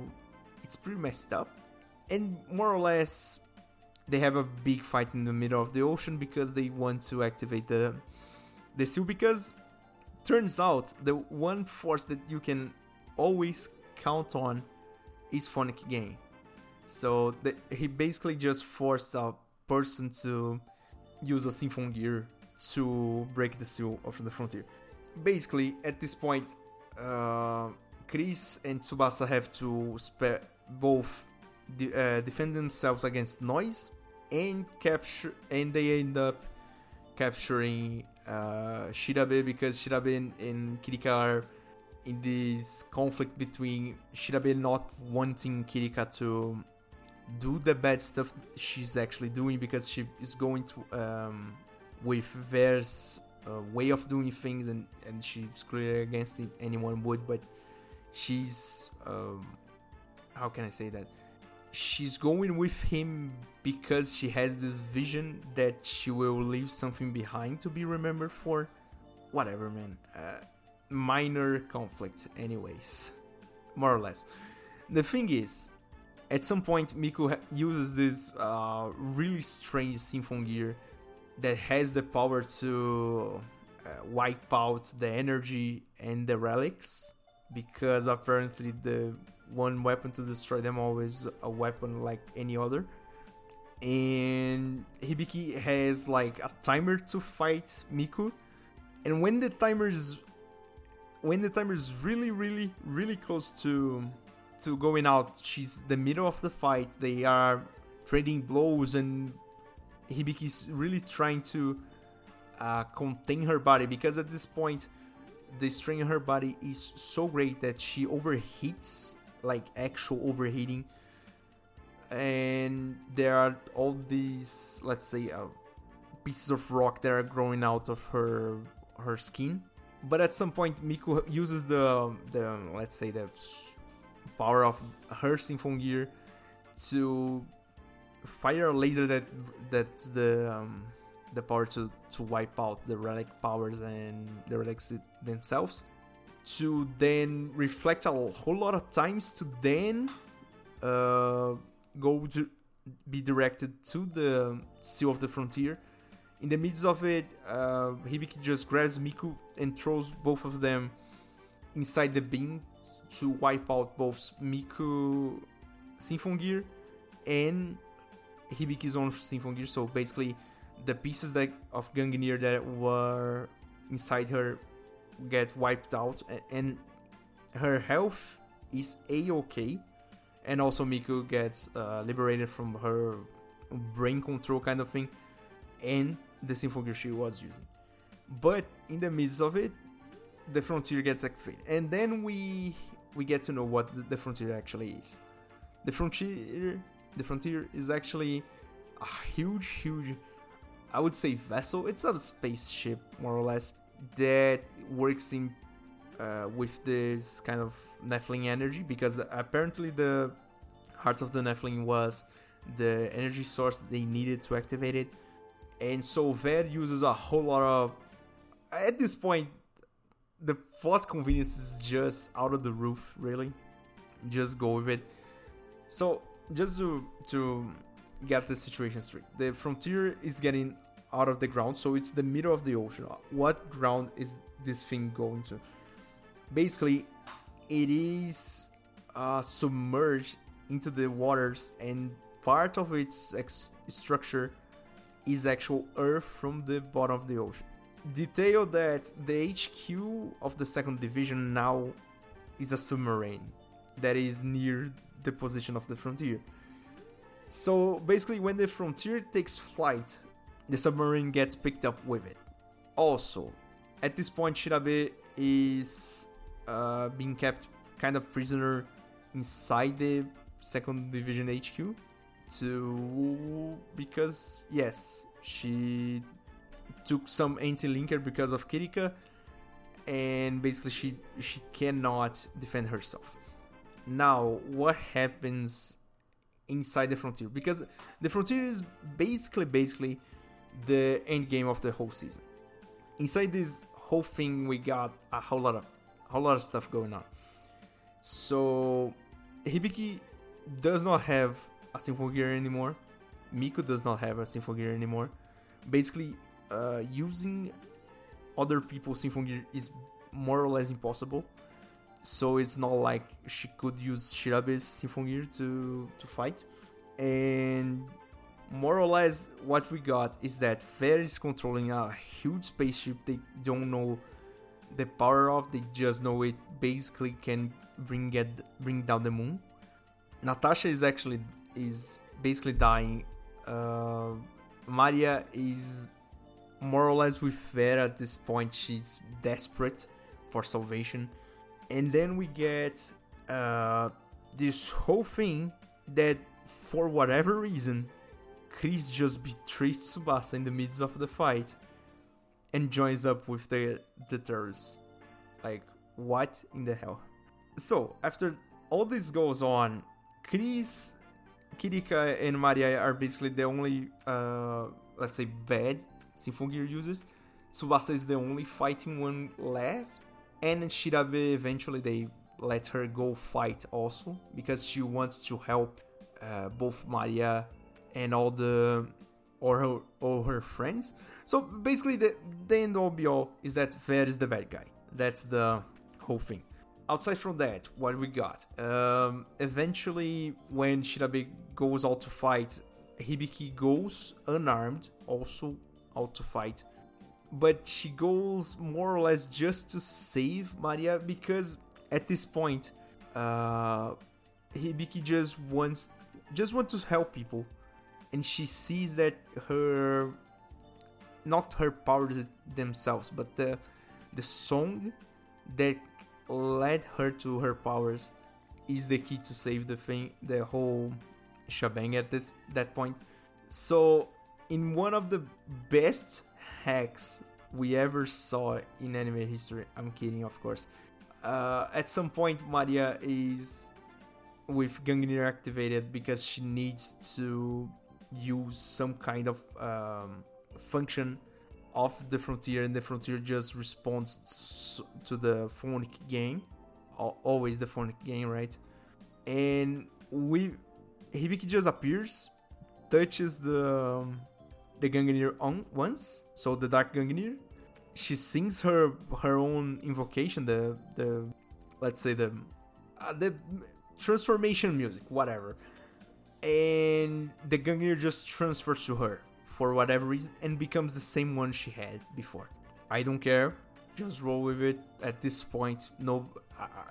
it's pretty messed up and more or less they have a big fight in the middle of the ocean because they want to activate the the seal because turns out the one force that you can always count on is Phonic Gain. So the, he basically just forced a person to use a Symphon gear to break the seal of the frontier. Basically, at this point, uh, Chris and Tsubasa have to both de- uh, defend themselves against noise and capture and they end up capturing uh, Shirabe because Shirabe and, and Kirika are in this conflict between Shirabe not wanting Kirika to do the bad stuff she's actually doing because she is going to um, with Ver's way of doing things and, and she's clearly against it anyone would but she's um, how can I say that she's going with him because she has this vision that she will leave something behind to be remembered for. Whatever, man. Uh, minor conflict, anyways. More or less. The thing is, at some point, Miku uses this uh, really strange Symphon gear that has the power to uh, wipe out the energy and the relics because apparently the one weapon to destroy them, always a weapon like any other. And Hibiki has like a timer to fight Miku. And when the timer is when the timer is really, really, really close to to going out, she's the middle of the fight. They are trading blows, and Hibiki's really trying to uh, contain her body because at this point, the strain in her body is so great that she overheats, like actual overheating. And there are all these, let's say, uh, pieces of rock that are growing out of her her skin. But at some point, Miku uses the the let's say the power of her Symphon gear to fire laser that that's the um, the power to to wipe out the relic powers and the relics themselves to then reflect a whole lot of times to then uh, go to be directed to the Seal of the Frontier. In the midst of it, uh, Hibiki just grabs Miku and throws both of them inside the beam to wipe out both Miku Symphon Gear and Hibiki's own Gear. So basically, the pieces that of Gungnir that were inside her get wiped out, and her health is a okay. And also Miku gets uh, liberated from her brain control kind of thing, and the Gear she was using. But in the midst of it, the frontier gets activated, and then we we get to know what the, the frontier actually is. The frontier, the frontier is actually a huge, huge, I would say vessel. It's a spaceship more or less that works in uh, with this kind of Nephilim energy because apparently the heart of the Nephilim was the energy source they needed to activate it. And so Ver uses a whole lot of. At this point, the plot convenience is just out of the roof, really. Just go with it. So, just to to get the situation straight, the frontier is getting out of the ground, so it's the middle of the ocean. What ground is this thing going to? Basically, it is uh, submerged into the waters, and part of its ex- structure is actual earth from the bottom of the ocean detail that the HQ of the second division now is a submarine that is near the position of the frontier. So basically, when the frontier takes flight, the submarine gets picked up with it. Also, at this point, Shirabe is uh, being kept kind of prisoner inside the second division HQ to because yes, she took some anti-linker because of Kirika, and basically she she cannot defend herself. Now, what happens inside the frontier? Because the frontier is basically basically the end game of the whole season. Inside this whole thing, we got a whole lot of a whole lot of stuff going on. So Hibiki does not have a Symphon Gear anymore. Miku does not have a Symphon Gear anymore. Basically, uh, using other people's Symphon Gear is more or less impossible. So it's not like she could use Shirabe's Gear to, to fight. And more or less what we got is that Ver is controlling a huge spaceship they don't know the power of, they just know it basically can bring it bring down the moon. Natasha is actually is basically dying. Uh, Maria is more or less with Vera at this point. She's desperate for salvation. And then we get uh, this whole thing that, for whatever reason, Chris just betrays Tsubasa in the midst of the fight and joins up with the, the terrorists. Like, what in the hell? So, after all this goes on, Chris, Kirika, and Maria are basically the only, uh, let's say, bad Gear users. Tsubasa is the only fighting one left, and Shirabe eventually they let her go fight also because she wants to help uh, both Maria and all the or her all her friends. So basically, the the end all be all is that Ver is the bad guy. That's the whole thing. Outside from that, what we got? Um, eventually, when Shirabe goes out to fight, Hibiki goes unarmed, also out to fight. But she goes more or less just to save Maria because at this point, uh, Hibiki just wants just want to help people, and she sees that her not her powers themselves, but the the song that led her to her powers is the key to save the thing, the whole shebang at this that point. So, in one of the best hacks we ever saw in anime history, I'm kidding, of course. Uh, at some point, Maria is with Gungnir activated because she needs to use some kind of um, function of the frontier, and the frontier just responds to the phonic gain. Always the phonic gain, right? And we Hibiki just appears, touches the um, the Gungnir on once, so the Dark Gungnir. She sings her her own invocation, the the let's say the uh, the transformation music, whatever. And the Gungnir just transfers to her for whatever reason and becomes the same one she had before. I don't care. Just roll with it at this point. No,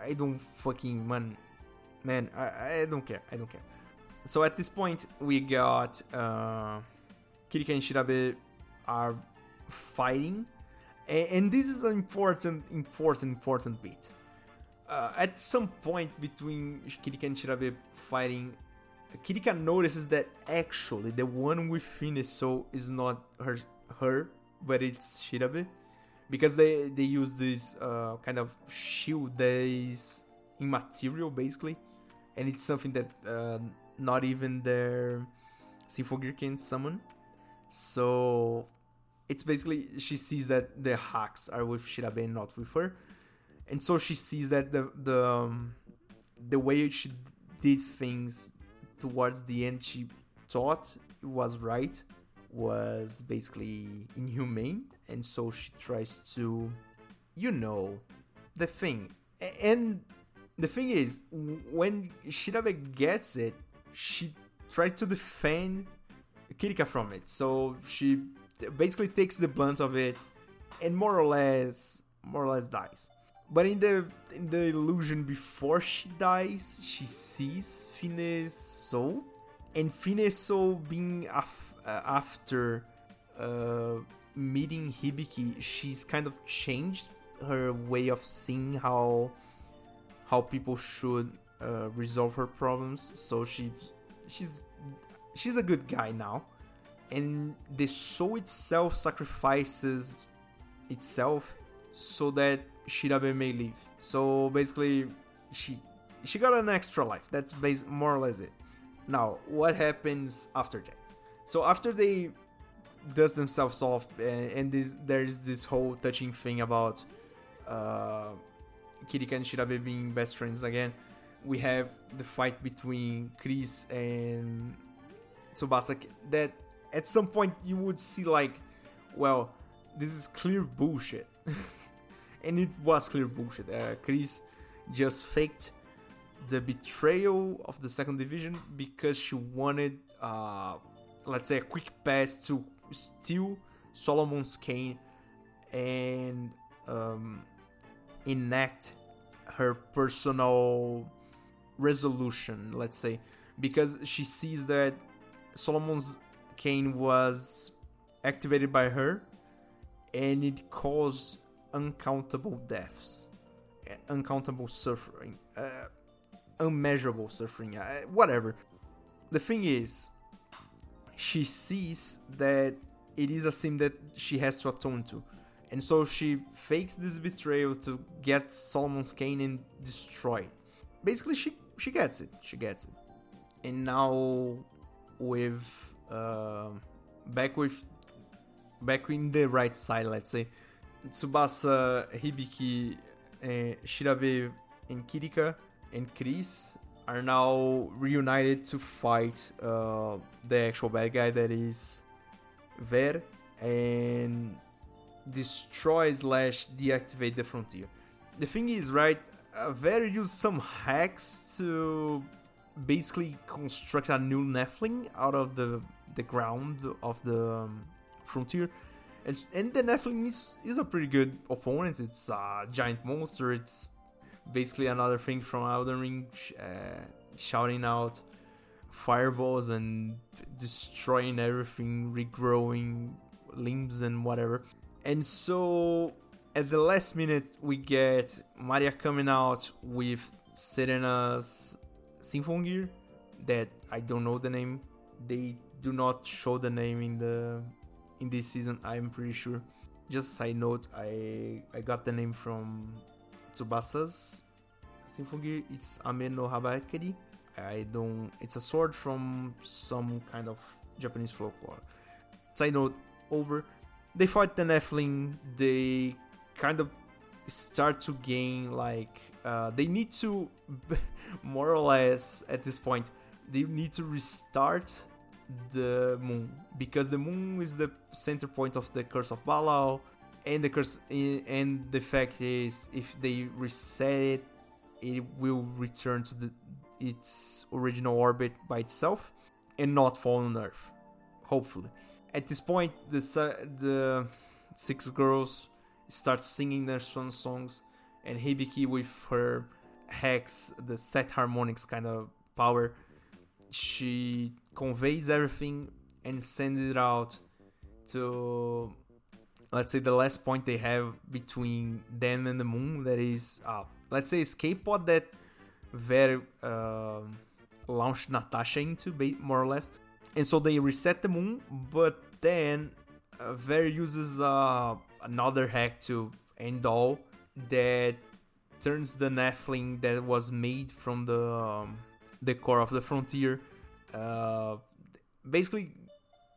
I, don't fucking man, man. I, I don't care. I don't care. So at this point, we got uh, Kirika and Shirabe are fighting, and, this is an important, important, important bit. Uh, at some point between Kirika and Shirabe fighting, Kirika notices that actually the one with Fineso is not her, her, but it's Shirabe, because they they use this uh, kind of shield that is immaterial basically, and it's something that uh, not even their Symphogear can summon. So it's basically she sees that the hacks are with Shirabe not with her, and so she sees that the the um, the way she did things towards the end she thought was right was basically inhumane. And so she tries to you know the thing. And the thing is when Shirabe gets it she tried to defend Kirika from it. So she basically takes the brunt of it and more or less more or less dies. But in the in the illusion before she dies, she sees Fine's soul, and Fine's soul being af- uh, after uh, meeting Hibiki, she's kind of changed her way of seeing how how people should uh, resolve her problems. So she she's she's a good guy now, and the soul itself sacrifices itself so that Shirabe may live. So basically, she she got an extra life. That's base more or less it. Now, what happens after that? So after they dust themselves off, and, and this, there's this whole touching thing about uh, Kirika and Shirabe being best friends again. We have the fight between Chris and Tsubasa. That at some point you would see like, well, this is clear bullshit. and it was clear bullshit. Uh, Chris just faked the betrayal of the second division because she wanted, uh, let's say, a quick pass to steal Solomon's cane and um, enact her personal resolution, let's say, because she sees that Solomon's cane was activated by her and it caused uncountable deaths, uncountable suffering, uh, unmeasurable suffering, uh, whatever. The thing is, she sees that it is a sin that she has to atone to. And so she fakes this betrayal to get Solomon's cane and destroy it. Basically, she she gets it. She gets it. And now, with uh, back with back in the right side, let's say, Tsubasa, Hibiki, uh, Shirabe, and Kirika and Chris are now reunited to fight uh, the actual bad guy that is Ver and destroy slash deactivate the frontier. The thing is, right, uh, Ver used some hacks to basically construct a new Nephilim out of the the ground of the um, frontier And, and the Nephilim is, is a pretty good opponent. It's a giant monster. It's basically another thing from Elden Ring, uh, shouting out fireballs and destroying everything, regrowing limbs and whatever. And so at the last minute, we get Maria coming out with Serena's Symphogear that I don't know the name. They do not show the name in the in this season. I'm pretty sure. Just side note, I I got the name from Tsubasa's Symphogear. It's Ame no Habakiri. I don't. It's a sword from some kind of Japanese folklore. Side note over. They fight the Nephilim. They kind of start to gain like uh, they need to more or less at this point they need to restart the moon. Because the moon is the center point of the curse of Balal and the curse and the fact is if they reset it it will return to the its original orbit by itself and not fall on earth hopefully. At this point the the six girls start singing their swan songs and Hibiki with her hex the set harmonics kind of power. She conveys everything and sends it out to let's say the last point they have between them and the moon that is uh, let's say escape pod that very uh, launched natasha into more or less. And so they reset the moon but then uh, Ver uses uh, another hack to end all that turns the Nephilim that was made from the um, the core of the frontier. Uh, basically,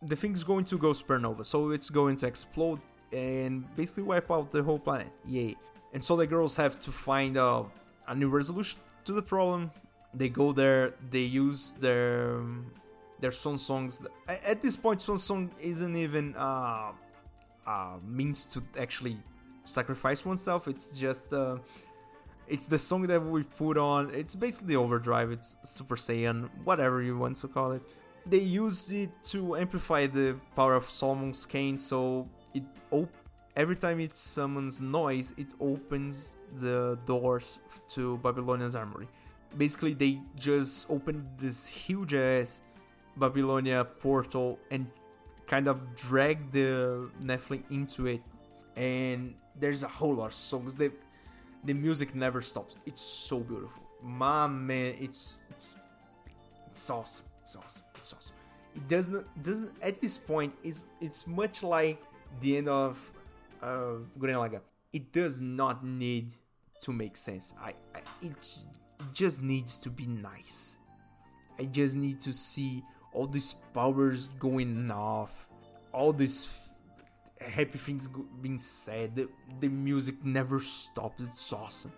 the thing's going to go supernova, so it's going to explode and basically wipe out the whole planet. Yay! And so the girls have to find a, a new resolution to the problem. They go there. They use their um, their swan songs. At this point, swan song isn't even uh, uh, means to actually sacrifice oneself. It's just uh, it's the song that we put on. It's basically Overdrive. It's Super Saiyan, whatever you want to call it. They used it to amplify the power of Solomon's Cane, so it op- every time it summons noise, it opens the doors to Babylonia's armory. Basically, they just opened this huge ass Babylonia portal and kind of drag the Nephilim into it. And there's a whole lot of songs. The the music never stops. It's so beautiful. My man, it's it's it's awesome. It's awesome. It's awesome. It doesn't doesn't at this point it's it's much like the end of uh Gurren. It does not need to make sense. I, I it just needs to be nice. I just need to see all these powers going off, all these happy things being said. The, the music never stops. It's awesome,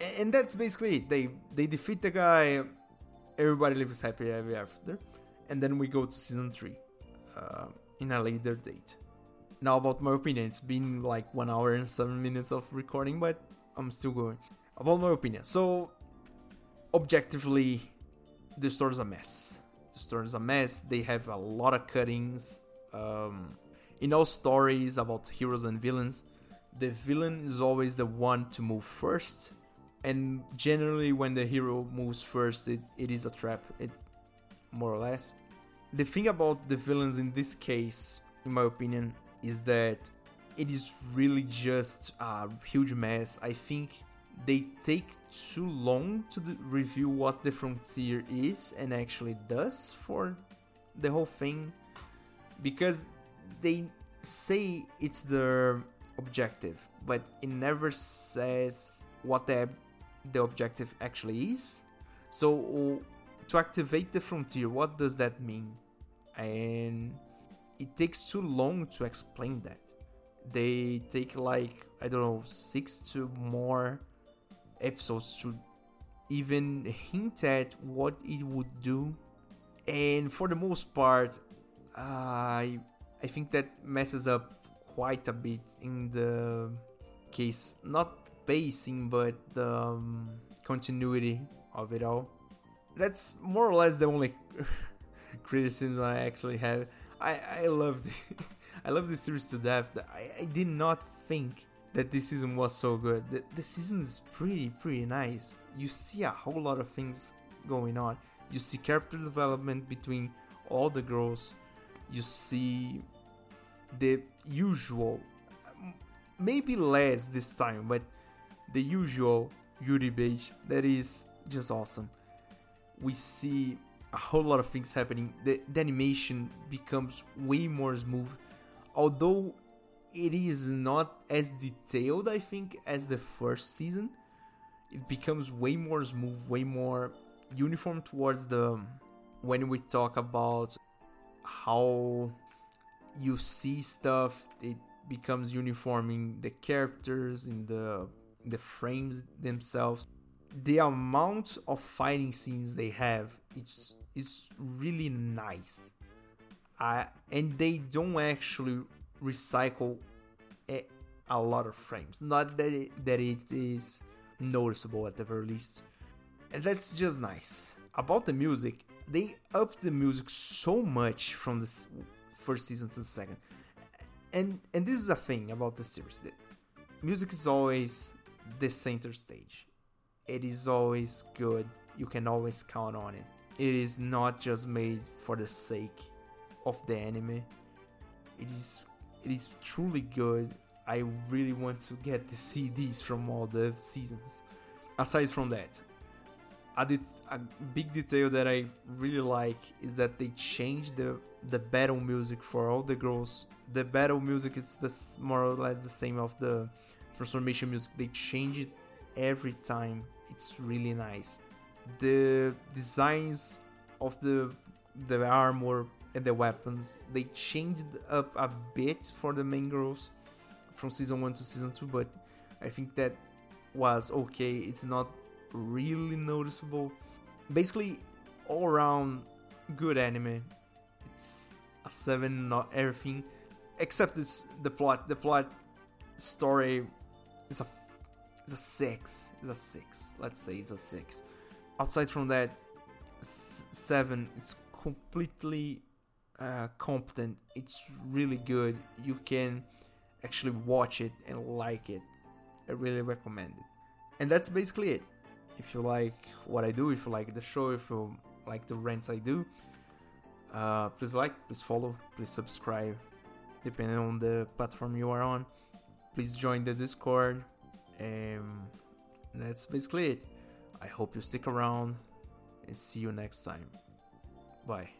and, and that's basically it. They they defeat the guy. Everybody lives happy ever after, and then we go to season three, uh, in a later date. Now about my opinion, it's been like one hour and seven minutes of recording, but I'm still going. About my opinion, so objectively, the story's a mess the a mess. They have a lot of cuttings. Um, in all stories about heroes and villains, the villain is always the one to move first. And generally, when the hero moves first, it, it is a trap. It more or less. The thing about the villains in this case, in my opinion, is that it is really just a huge mess. I think they take too long to review what the frontier is and actually does for the whole thing because they say it's the objective but it never says what the the objective actually is. So to activate the frontier what does that mean? And it takes too long to explain that. They take like i don't know six to more episodes to even hint at what it would do. And for the most part, I I think that messes up quite a bit in the case, not pacing, but the um, continuity of it all. That's more or less the only criticism I actually have. I I loved I love this series to death. I, I did not think that this season was so good. The, the season is pretty, pretty nice. You see a whole lot of things going on. You see character development between all the girls. You see the usual, maybe less this time, but the usual Yuri Beige that is just awesome. We see a whole lot of things happening. The, the animation becomes way more smooth, although it is not as detailed, I think, as the first season. It becomes way more smooth, way more uniform towards the when we talk about how you see stuff. It becomes uniform in the characters, in the in the frames themselves. The amount of fighting scenes they have, it's is really nice. Uh, and they don't actually recycle a, lot of frames. Not that it, that it is noticeable at the very least. And that's just nice. About the music, they upped the music so much from the first season to the second. And and this is a thing about the series. that music is always the center stage. It is always good. You can always count on it it is not just made for the sake of the anime. It is it is truly good. I really want to get the CDs from all the seasons. Aside from that, a, det- a big detail that I really like is that they changed the the battle music for all the girls. The battle music is the more or less the same of the transformation music. They change it every time. It's really nice the designs of the the armor and the weapons they changed up a bit for the mangroves from season 1 to season 2 but i think that was okay. It's not really noticeable. Basically all around good anime. It's a 7 not everything except it's the plot. The plot story is a is a 6 is a 6 let's say it's a 6 outside from that, seven, it's completely uh, competent. It's really good. You can actually watch it and like it. I really recommend it. And that's basically it. If you like what I do, if you like the show, if you like the rants I do, uh, please like, please follow, please subscribe, depending on the platform you are on. Please join the Discord. and that's basically it. I hope you stick around and see you next time. Bye.